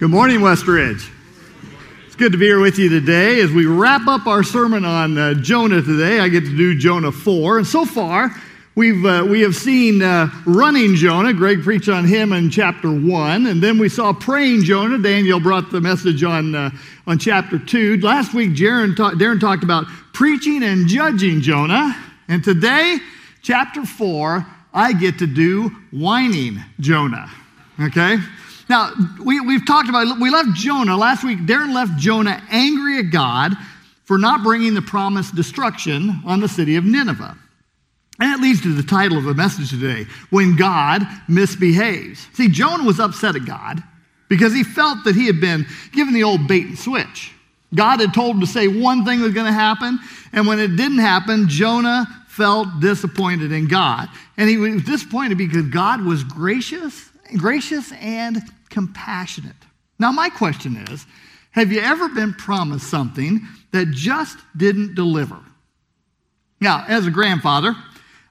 Good morning, Westridge. It's good to be here with you today as we wrap up our sermon on uh, Jonah today. I get to do Jonah 4. And so far, we've, uh, we have seen uh, running Jonah. Greg preached on him in chapter 1. And then we saw praying Jonah. Daniel brought the message on, uh, on chapter 2. Last week, Darren, ta- Darren talked about preaching and judging Jonah. And today, chapter 4, I get to do whining Jonah. Okay? Now, we, we've talked about, we left Jonah, last week, Darren left Jonah angry at God for not bringing the promised destruction on the city of Nineveh. And that leads to the title of the message today When God Misbehaves. See, Jonah was upset at God because he felt that he had been given the old bait and switch. God had told him to say one thing was going to happen, and when it didn't happen, Jonah felt disappointed in God. And he was disappointed because God was gracious, gracious and compassionate. Now, my question is have you ever been promised something that just didn't deliver? Now, as a grandfather,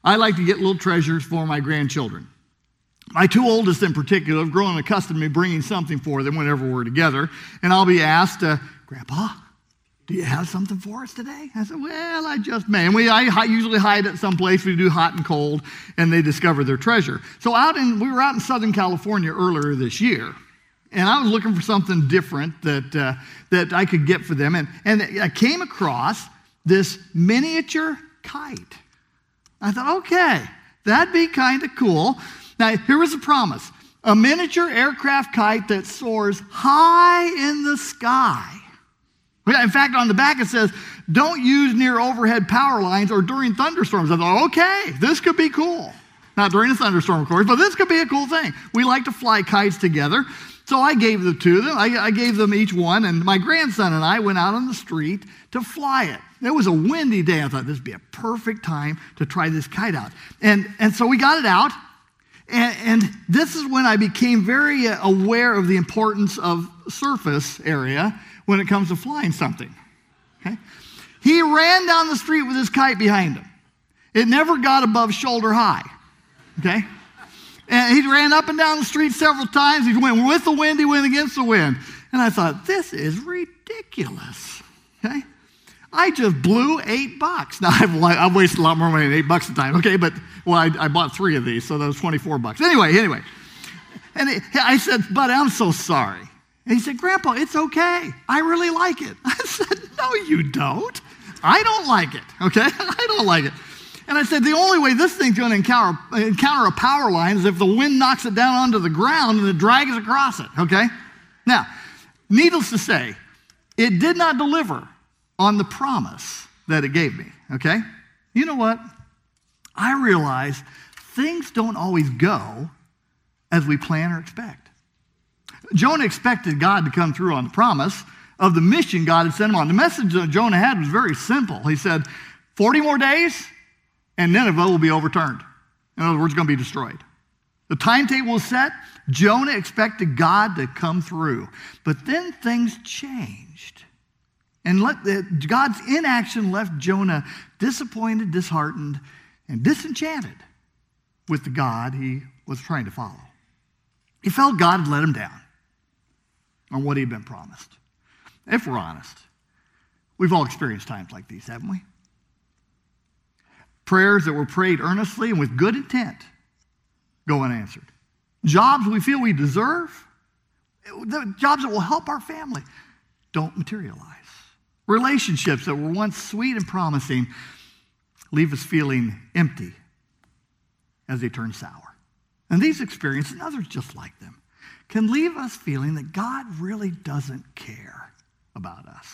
I like to get little treasures for my grandchildren. My two oldest in particular have grown accustomed to me bringing something for them whenever we're together, and I'll be asked, uh, Grandpa, do you have something for us today? I said, Well, I just may. And we I usually hide it someplace. We do hot and cold, and they discover their treasure. So out in we were out in Southern California earlier this year, and I was looking for something different that uh, that I could get for them, and and I came across this miniature kite. I thought, okay, that'd be kind of cool. Now here was a promise: a miniature aircraft kite that soars high in the sky. In fact, on the back it says, don't use near overhead power lines or during thunderstorms. I thought, okay, this could be cool. Not during a thunderstorm, of course, but this could be a cool thing. We like to fly kites together. So I gave the two of them. I, I, gave them each one, and my grandson and I went out on the street to fly it. It was a windy day. I thought this would be a perfect time to try this kite out. And, and so we got it out, and, and this is when I became very uh, aware of the importance of surface area when it comes to flying something. Okay? He ran down the street with his kite behind him. It never got above shoulder high. Okay? And he ran up and down the street several times. He went with the wind, he went against the wind. And I thought, this is ridiculous. Okay? I just blew eight bucks. Now, I've, I've wasted a lot more money than eight bucks a time, okay? But, well, I, I bought three of these, so that was 24 bucks. Anyway, anyway. And it, I said, but I'm so sorry. And he said, Grandpa, it's okay. I really like it. I said, No, you don't. I don't like it, okay? I don't like it. And I said, The only way this thing's going to encounter, encounter a power line is if the wind knocks it down onto the ground and it drags across it, okay? Now, needless to say, it did not deliver on the promise that it gave me, okay? You know what? I realize things don't always go as we plan or expect. Jonah expected God to come through on the promise of the mission God had sent him on. The message that Jonah had was very simple. He said, 40 more days and Nineveh will be overturned. In other words, going to be destroyed. The timetable was set. Jonah expected God to come through. But then things changed. And let the, God's inaction left Jonah disappointed, disheartened, and disenchanted with the God he was trying to follow. He felt God had let him down on what he'd been promised. If we're honest, we've all experienced times like these, haven't we? Prayers that were prayed earnestly and with good intent go unanswered. Jobs we feel we deserve, the jobs that will help our family, don't materialize. Relationships that were once sweet and promising leave us feeling empty as they turn sour. And these experiences, and others just like them, can leave us feeling that God really doesn't care about us.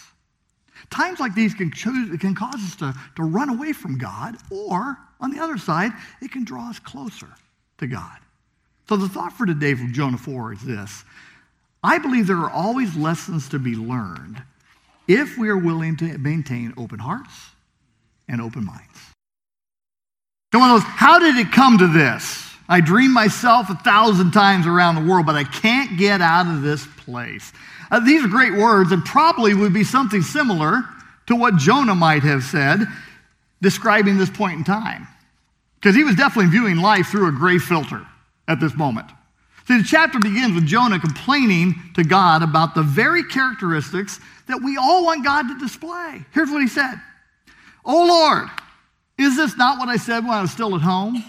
Times like these can, choose, can cause us to, to run away from God, or on the other side, it can draw us closer to God. So the thought for today from Jonah 4 is this I believe there are always lessons to be learned if we are willing to maintain open hearts and open minds. Come on, how did it come to this? I dream myself a thousand times around the world, but I can't get out of this place. Uh, these are great words and probably would be something similar to what Jonah might have said describing this point in time. Because he was definitely viewing life through a gray filter at this moment. See, the chapter begins with Jonah complaining to God about the very characteristics that we all want God to display. Here's what he said Oh Lord, is this not what I said when I was still at home?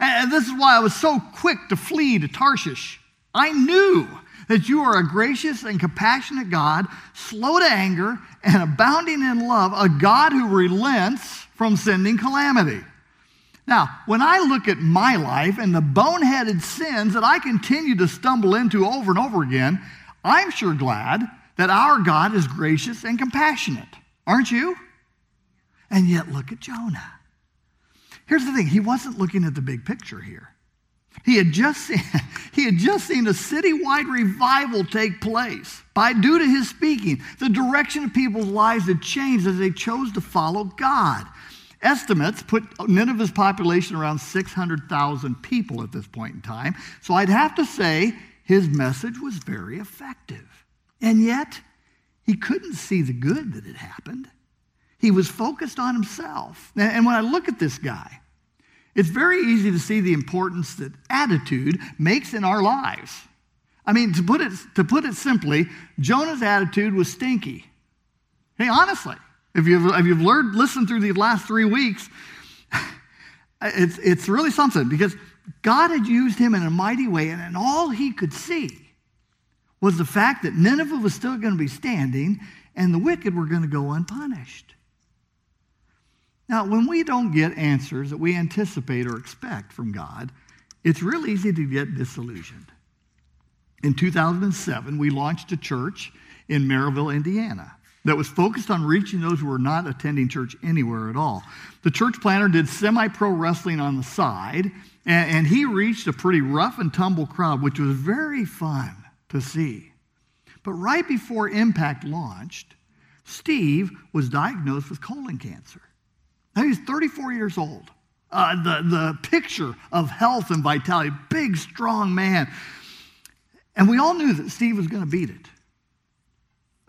And this is why I was so quick to flee to Tarshish. I knew that you are a gracious and compassionate God, slow to anger and abounding in love, a God who relents from sending calamity. Now, when I look at my life and the boneheaded sins that I continue to stumble into over and over again, I'm sure glad that our God is gracious and compassionate. Aren't you? And yet, look at Jonah. Here's the thing he wasn't looking at the big picture here. He had just seen, he had just seen a citywide revival take place by due to his speaking. The direction of people's lives had changed as they chose to follow God. Estimates put Nineveh's population around 600,000 people at this point in time. So I'd have to say his message was very effective. And yet, he couldn't see the good that had happened. He was focused on himself. And when I look at this guy, it's very easy to see the importance that attitude makes in our lives. I mean, to put it, to put it simply, Jonah's attitude was stinky. Hey, honestly, if you've, if you've learned, listened through these last three weeks, it's, it's really something because God had used him in a mighty way, and, and all he could see was the fact that Nineveh was still going to be standing and the wicked were going to go unpunished. Now, when we don't get answers that we anticipate or expect from God, it's real easy to get disillusioned. In 2007, we launched a church in Merrillville, Indiana that was focused on reaching those who were not attending church anywhere at all. The church planter did semi pro wrestling on the side, and, and, he reached a pretty rough and tumble crowd, which was very fun to see. But right before Impact launched, Steve was diagnosed with colon cancer. Now he's 34 years old. Uh, the, the picture of health and vitality, big, strong man. And we all knew that Steve was going to beat it.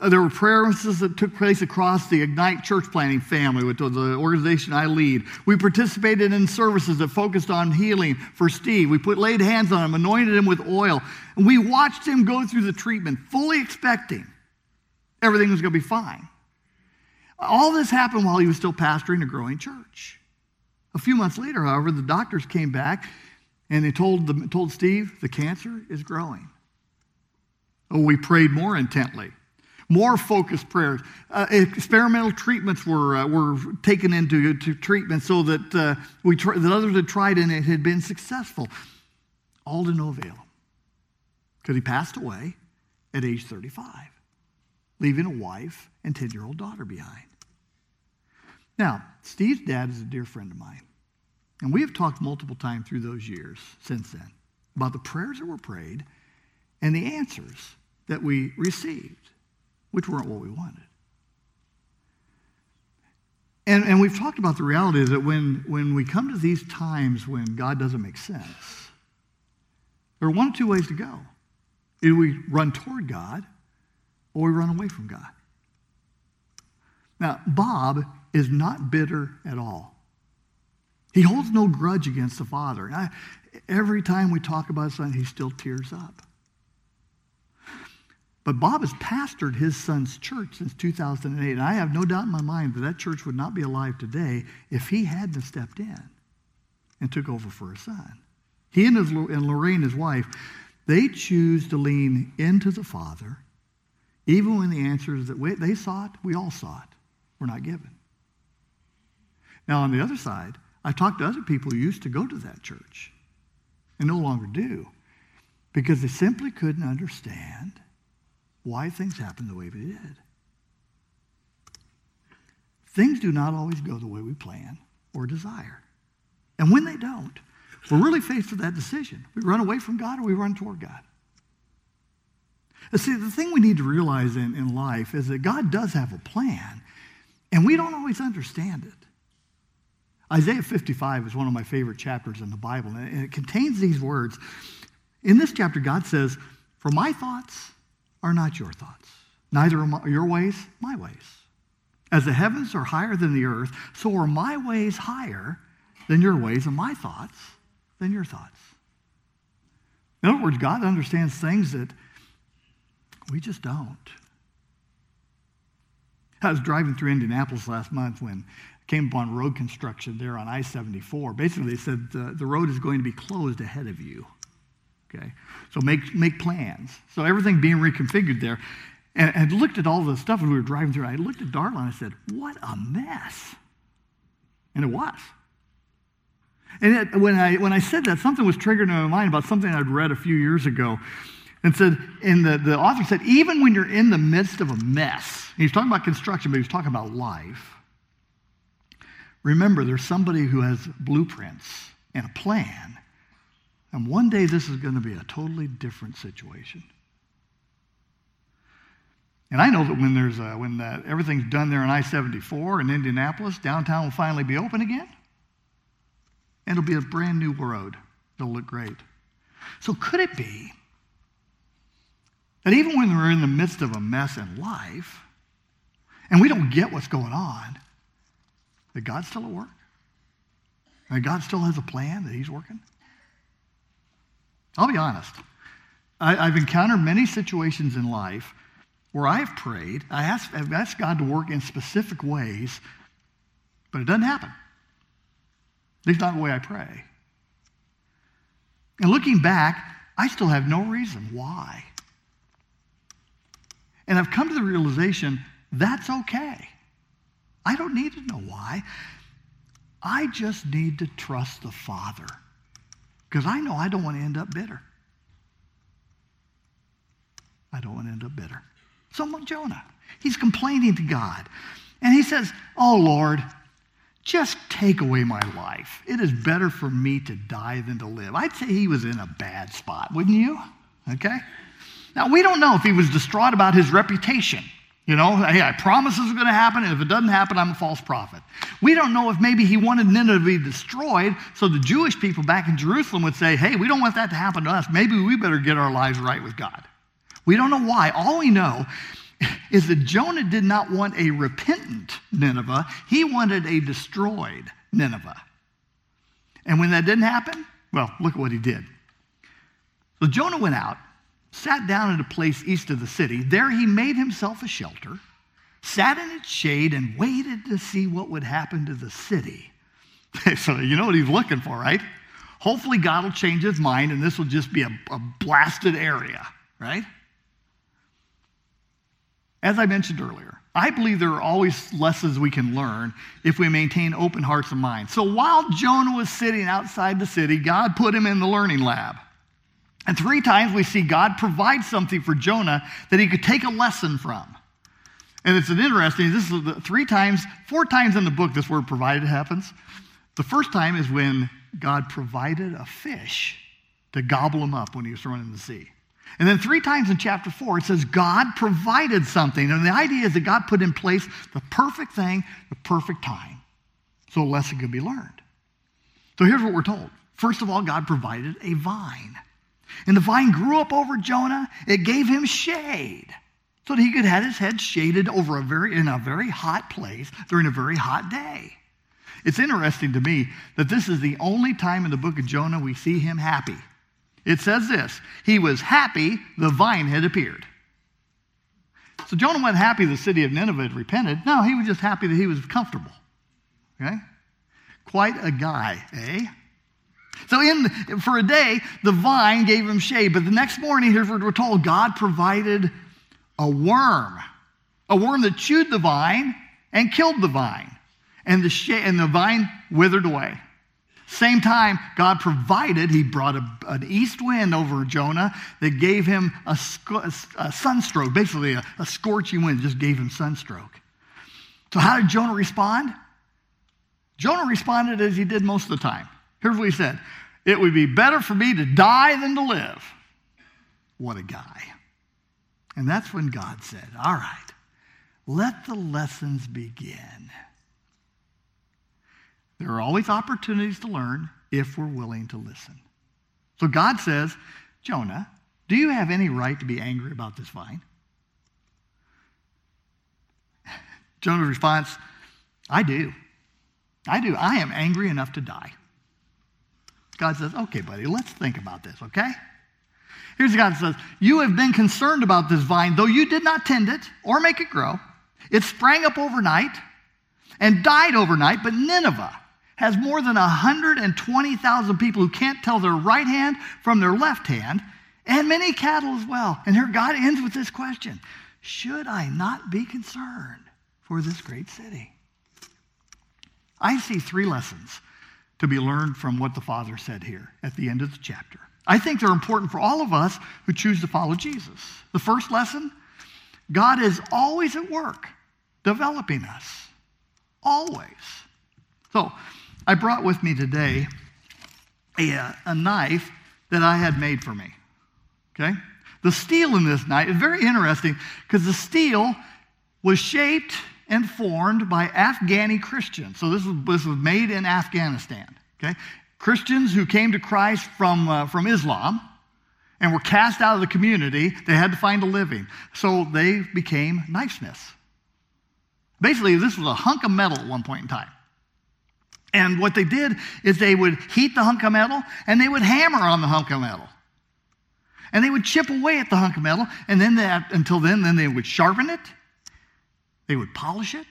Uh, there were prayers that took place across the Ignite church planting family, which was the organization I lead. We participated in services that focused on healing for Steve. We put laid hands on him, anointed him with oil, and we watched him go through the treatment, fully expecting everything was going to be fine. All this happened while he was still pastoring a growing church. A few months later, however, the doctors came back and they told, the, told Steve the cancer is growing. Oh, we prayed more intently more focused prayers. Uh, experimental treatments were, uh, were taken into to treatment so that, uh, we tr- that others had tried and it had been successful. All to no avail. Because he passed away at age 35, leaving a wife and 10 year old daughter behind. Now, Steve's dad is a dear friend of mine. And we have talked multiple times through those years since then about the prayers that were prayed and the answers that we received which weren't what we wanted. And, and we've talked about the reality that when, when we come to these times when God doesn't make sense, there are one of two ways to go. Either we run toward God or we run away from God. Now, Bob is not bitter at all. He holds no grudge against the Father. I, every time we talk about something, he still tears up. But Bob has pastored his son's church since 2008. And I have no doubt in my mind that that church would not be alive today if he hadn't stepped in and took over for his son. He and, his, and Lorraine, his wife, they choose to lean into the Father, even when the answers that we, they sought, we all sought, were not given. Now, on the other side, I've talked to other people who used to go to that church and no longer do because they simply couldn't understand why things happen the way they did. Things do not always go the way we plan or desire. And when they don't, we're really faced with that decision. We run away from God or we run toward God. See, the thing we need to realize in, in life is that God does have a plan, and we don't always understand it. Isaiah 55 is one of my favorite chapters in the Bible, and it contains these words. In this chapter, God says, For my thoughts are not your thoughts, neither are your ways my ways. As the heavens are higher than the earth, so are my ways higher than your ways, and my thoughts than your thoughts. In other words, God understands things that we just don't. I was driving through Indianapolis last month when I came upon road construction there on I 74. Basically, they said the, the road is going to be closed ahead of you. Okay? So make, make plans. So everything being reconfigured there. And looked at all the stuff as we were driving through. I looked at Darla and I said, What a mess. And it was. And it, when, I, when I said that, something was triggered in my mind about something I'd read a few years ago. And said, and the, the author said, even when you're in the midst of a mess, he's talking about construction, but he's talking about life. Remember, there's somebody who has blueprints and a plan. And one day this is going to be a totally different situation. And I know that when there's a, when that, everything's done there in I-74 in Indianapolis, downtown will finally be open again. And it'll be a brand new road. It'll look great. So could it be that even when we're in the midst of a mess in life and we don't get what's going on, that God's still at work? And God still has a plan that He's working? I'll be honest. I, have encountered many situations in life where I've prayed, I asked, I've asked God to work in specific ways, but it doesn't happen. At least not the way I pray. And looking back, I still have no reason why. And I've come to the realization that's okay. I don't need to know why. I just need to trust the Father because I know I don't want to end up bitter. I don't want to end up bitter. So I'm Jonah, he's complaining to God. And he says, Oh Lord, just take away my life. It is better for me to die than to live. I'd say he was in a bad spot, wouldn't you? Okay? Now, we don't know if he was distraught about his reputation. You know, hey, I promise this is going to happen, and if it doesn't happen, I'm a false prophet. We don't know if maybe he wanted Nineveh to be destroyed so the Jewish people back in Jerusalem would say, hey, we don't want that to happen to us. Maybe we better get our lives right with God. We don't know why. All we know is that Jonah did not want a repentant Nineveh, he wanted a destroyed Nineveh. And when that didn't happen, well, look at what he did. So Jonah went out, sat down at a place east of the city. There he made himself a shelter, sat in its shade, and waited to see what would happen to the city. so you know what he's looking for, right? Hopefully, God will change his mind and this will just be a, a blasted area, right? As I mentioned earlier, I believe there are always lessons we can learn if we maintain open hearts and minds. So while Jonah was sitting outside the city, God put him in the learning lab. And three times we see God provide something for Jonah that he could take a lesson from. And it's an interesting, this is the, three times, four times in the book this word provided happens. The first time is when God provided a fish to gobble him up when he was thrown in the sea. And then three times in chapter four, it says God provided something. And the idea is that God put in place the perfect thing, the perfect time, so a lesson could be learned. So here's what we're told. First of all, God provided a vine. And the vine grew up over Jonah. It gave him shade so that he could have his head shaded over a very, in a very hot place during a very hot day. It's interesting to me that this is the only time in the book of Jonah we see him happy. It says this He was happy the vine had appeared. So Jonah wasn't happy the city of Nineveh had repented. No, he was just happy that he was comfortable. Okay? Quite a guy, eh? So in for a day, the vine gave him shade, but the next morning, here's what we're told: God provided a worm, a worm that chewed the vine and killed the vine, and the and the vine withered away. Same time, God provided, He brought a, an east wind over Jonah that gave him a, a sunstroke, basically a, a scorching wind, just gave him sunstroke. So, how did Jonah respond? Jonah responded as he did most of the time. Here's what he said It would be better for me to die than to live. What a guy. And that's when God said, All right, let the lessons begin. There are always opportunities to learn if we're willing to listen. So God says, Jonah, do you have any right to be angry about this vine? Jonah's response, I do. I do. I am angry enough to die. God says, okay, buddy, let's think about this, okay? Here's what God says, You have been concerned about this vine, though you did not tend it or make it grow. It sprang up overnight and died overnight, but Nineveh has more than 120,000 people who can't tell their right hand from their left hand, and many cattle as well. And here God ends with this question Should I not be concerned for this great city? I see three lessons to be learned from what the Father said here at the end of the chapter. I think they're important for all of us who choose to follow Jesus. The first lesson God is always at work developing us. Always. So, I brought with me today a, a knife that I had made for me. Okay? The steel in this knife is very interesting because the steel was shaped and formed by Afghani Christians. So this was, this was made in Afghanistan. Okay? Christians who came to Christ from, uh, from Islam and were cast out of the community, they had to find a living. So they became knifesmiths. Basically, this was a hunk of metal at one point in time. And what they did is they would heat the hunk of metal and they would hammer on the hunk of metal. And they would chip away at the hunk of metal, and then that, until then, then they would sharpen it, they would polish it,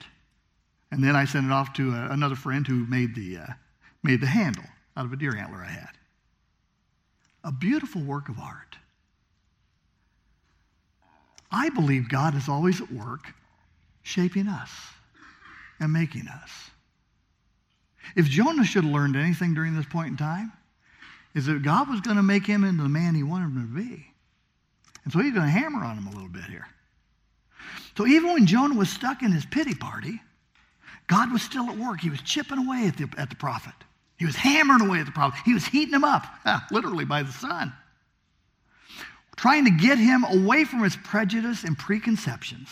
and then I sent it off to uh, another friend who made the, uh, made the handle out of a deer antler I had. A beautiful work of art. I believe God is always at work shaping us and making us. If Jonah should have learned anything during this point in time, is that God was going to make him into the man he wanted him to be. And so he's going to hammer on him a little bit here. So even when Jonah was stuck in his pity party, God was still at work. He was chipping away at the, at the prophet. He was hammering away at the prophet. He was heating him up, literally by the sun, trying to get him away from his prejudice and preconceptions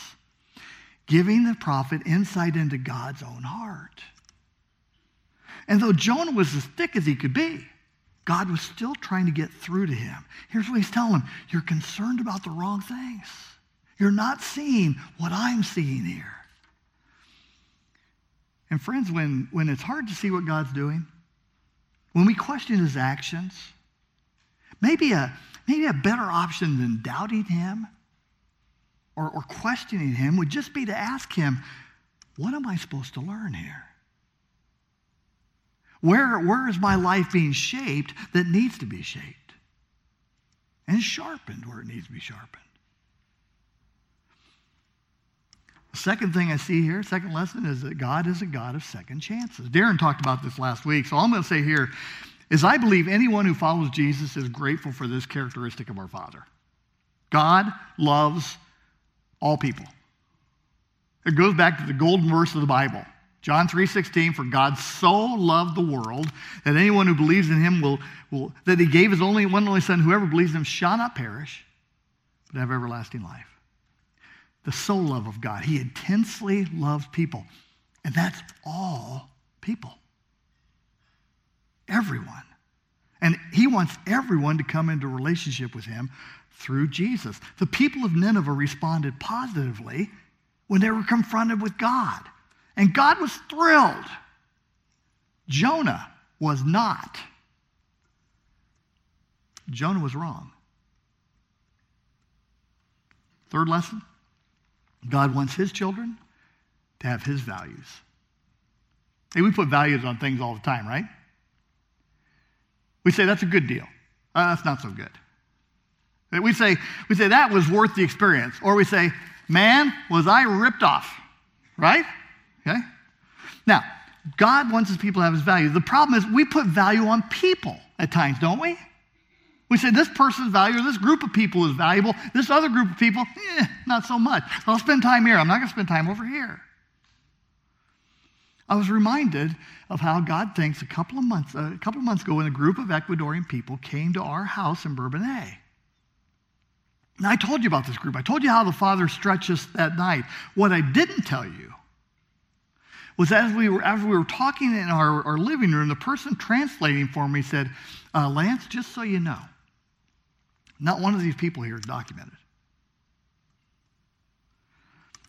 giving the prophet insight into God's own heart. And though Jonah was as thick as he could be, God was still trying to get through to him. Here's what he's telling him You're concerned about the wrong things. You're not seeing what I'm seeing here. And friends, when, when it's hard to see what God's doing, when we question his actions, maybe a, maybe a better option than doubting him or, or questioning him would just be to ask him, what am I supposed to learn here? Where, where is my life being shaped that needs to be shaped? And sharpened where it needs to be sharpened. The second thing I see here, second lesson, is that God is a God of second chances. Darren talked about this last week, so all I'm going to say here is I believe anyone who follows Jesus is grateful for this characteristic of our Father. God loves all people. It goes back to the golden verse of the Bible. John 3:16 for God so loved the world that anyone who believes in him will, will that he gave his only one only son whoever believes in him shall not perish but have everlasting life. The soul love of God. He intensely loves people. And that's all people. Everyone. And he wants everyone to come into relationship with him through Jesus. The people of Nineveh responded positively when they were confronted with God. And God was thrilled. Jonah was not. Jonah was wrong. Third lesson God wants his children to have his values. Hey, we put values on things all the time, right? We say that's a good deal. Uh, that's not so good. We say, we say that was worth the experience. Or we say, man, was I ripped off. Right? Okay? Now, God wants his people to have his value. The problem is we put value on people at times, don't we? We say this person's value or this group of people is valuable. This other group of people, eh, not so much. I'll spend time here. I'm not going to spend time over here. I was reminded of how God thinks a couple of months, a couple of months ago when a group of Ecuadorian people came to our house in Bourbonnais. Now, I told you about this group. I told you how the Father stretched us that night. What I didn't tell you was as we were, as we were talking in our, our living room, the person translating for me said, uh, Lance, just so you know, not one of these people here is documented.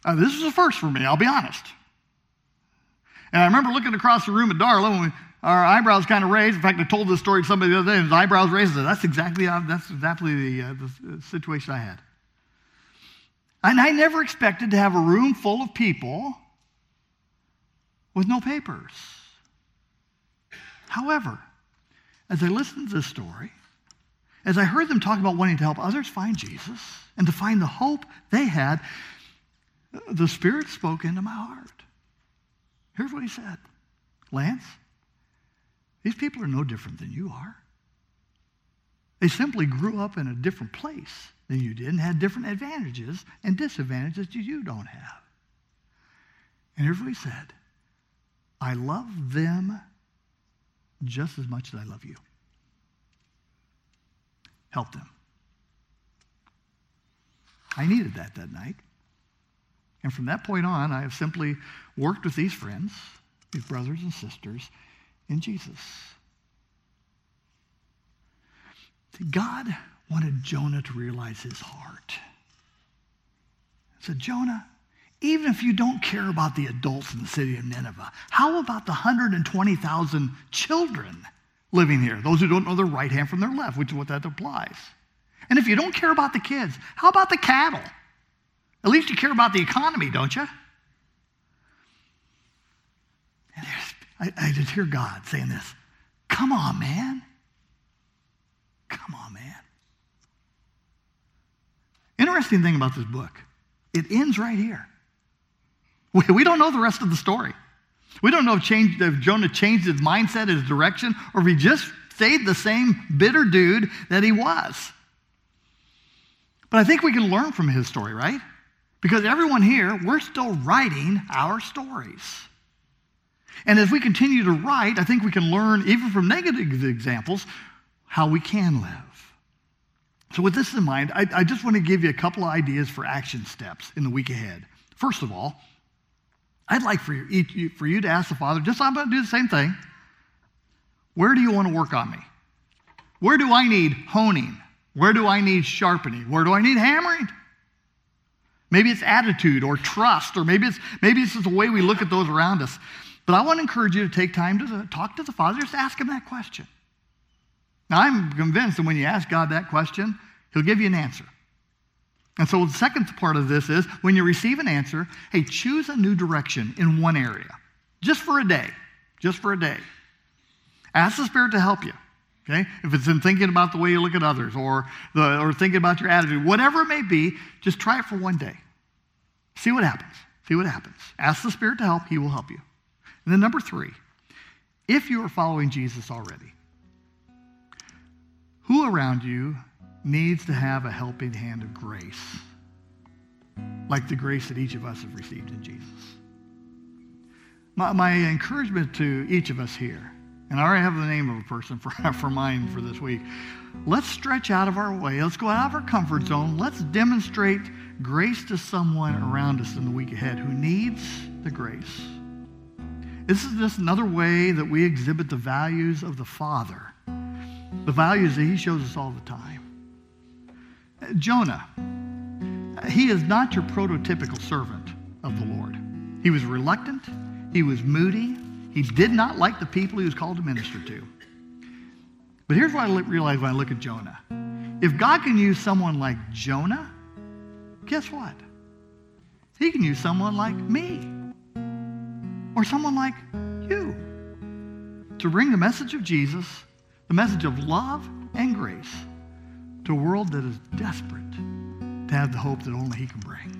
Uh, this is a first for me, I'll be honest. And I remember looking across the room at Darla when we, our eyebrows kind of raised. In fact, I told this story to somebody the other day, and his eyebrows raised. That's exactly, that's exactly the, uh, the situation I had. And I never expected to have a room full of people with no papers. However, as I listened to this story, as I heard them talk about wanting to help others find Jesus and to find the hope they had, the Spirit spoke into my heart. Here's what he said Lance, these people are no different than you are. They simply grew up in a different place than you did and had different advantages and disadvantages that you don't have. And here's what he said I love them just as much as I love you. Help them. I needed that that night. And from that point on, I have simply worked with these friends, these brothers and sisters in Jesus. God wanted Jonah to realize his heart. He said, Jonah, even if you don't care about the adults in the city of Nineveh, how about the 120,000 children living here? Those who don't know their right hand from their left, which is what that applies. And if you don't care about the kids, how about the cattle? At least you care about the economy, don't you? And I, I just hear God saying this Come on, man. Come on, man. Interesting thing about this book, it ends right here. We, we don't know the rest of the story. We don't know if, changed, if Jonah changed his mindset, his direction, or if he just stayed the same bitter dude that he was. But I think we can learn from his story, right? Because everyone here, we're still writing our stories. And as we continue to write, I think we can learn, even from negative examples, how we can live. So, with this in mind, I, I just want to give you a couple of ideas for action steps in the week ahead. First of all, I'd like for you, for you to ask the Father, just I'm going to do the same thing. Where do you want to work on me? Where do I need honing? Where do I need sharpening? Where do I need hammering? Maybe it's attitude or trust, or maybe it's maybe it's just the way we look at those around us. But I want to encourage you to take time to talk to the Father, just ask him that question. Now, I'm convinced that when you ask God that question, He'll give you an answer. And so the second part of this is when you receive an answer, hey, choose a new direction in one area, just for a day, just for a day. Ask the Spirit to help you. Okay? If it's in thinking about the way you look at others or, the, or thinking about your attitude, whatever it may be, just try it for one day. See what happens. See what happens. Ask the Spirit to help, He will help you. And then, number three, if you are following Jesus already, who around you needs to have a helping hand of grace, like the grace that each of us have received in Jesus? My, my encouragement to each of us here, and I already have the name of a person for, for mine for this week. Let's stretch out of our way. Let's go out of our comfort zone. Let's demonstrate grace to someone around us in the week ahead who needs the grace. This is just another way that we exhibit the values of the Father the values that he shows us all the time. Jonah, he is not your prototypical servant of the Lord. He was reluctant, he was moody, he did not like the people he was called to minister to. But here's what I realize when I look at Jonah. If God can use someone like Jonah, guess what? He can use someone like me or someone like you to bring the message of Jesus the message of love and grace to a world that is desperate to have the hope that only He can bring.